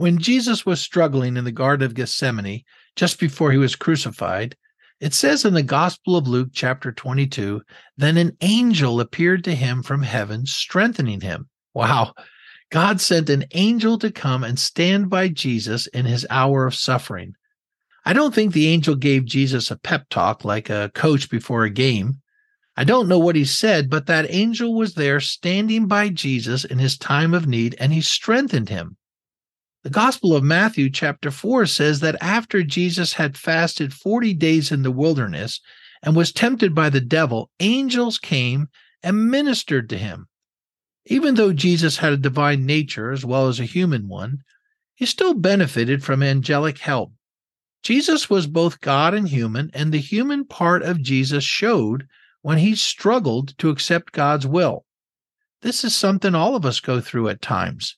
When Jesus was struggling in the Garden of Gethsemane just before he was crucified, it says in the Gospel of Luke, chapter 22, then an angel appeared to him from heaven, strengthening him. Wow. God sent an angel to come and stand by Jesus in his hour of suffering. I don't think the angel gave Jesus a pep talk like a coach before a game. I don't know what he said, but that angel was there standing by Jesus in his time of need and he strengthened him. The Gospel of Matthew, chapter 4, says that after Jesus had fasted 40 days in the wilderness and was tempted by the devil, angels came and ministered to him. Even though Jesus had a divine nature as well as a human one, he still benefited from angelic help. Jesus was both God and human, and the human part of Jesus showed when he struggled to accept God's will. This is something all of us go through at times.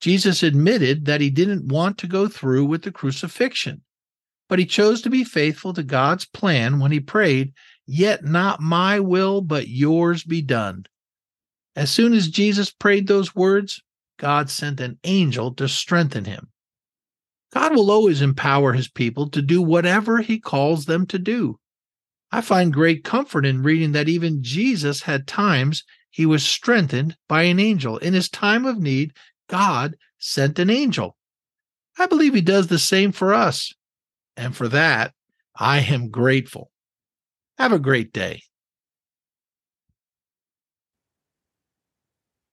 Jesus admitted that he didn't want to go through with the crucifixion, but he chose to be faithful to God's plan when he prayed, Yet not my will, but yours be done. As soon as Jesus prayed those words, God sent an angel to strengthen him. God will always empower his people to do whatever he calls them to do. I find great comfort in reading that even Jesus had times he was strengthened by an angel. In his time of need, God sent an angel. I believe he does the same for us. And for that, I am grateful. Have a great day.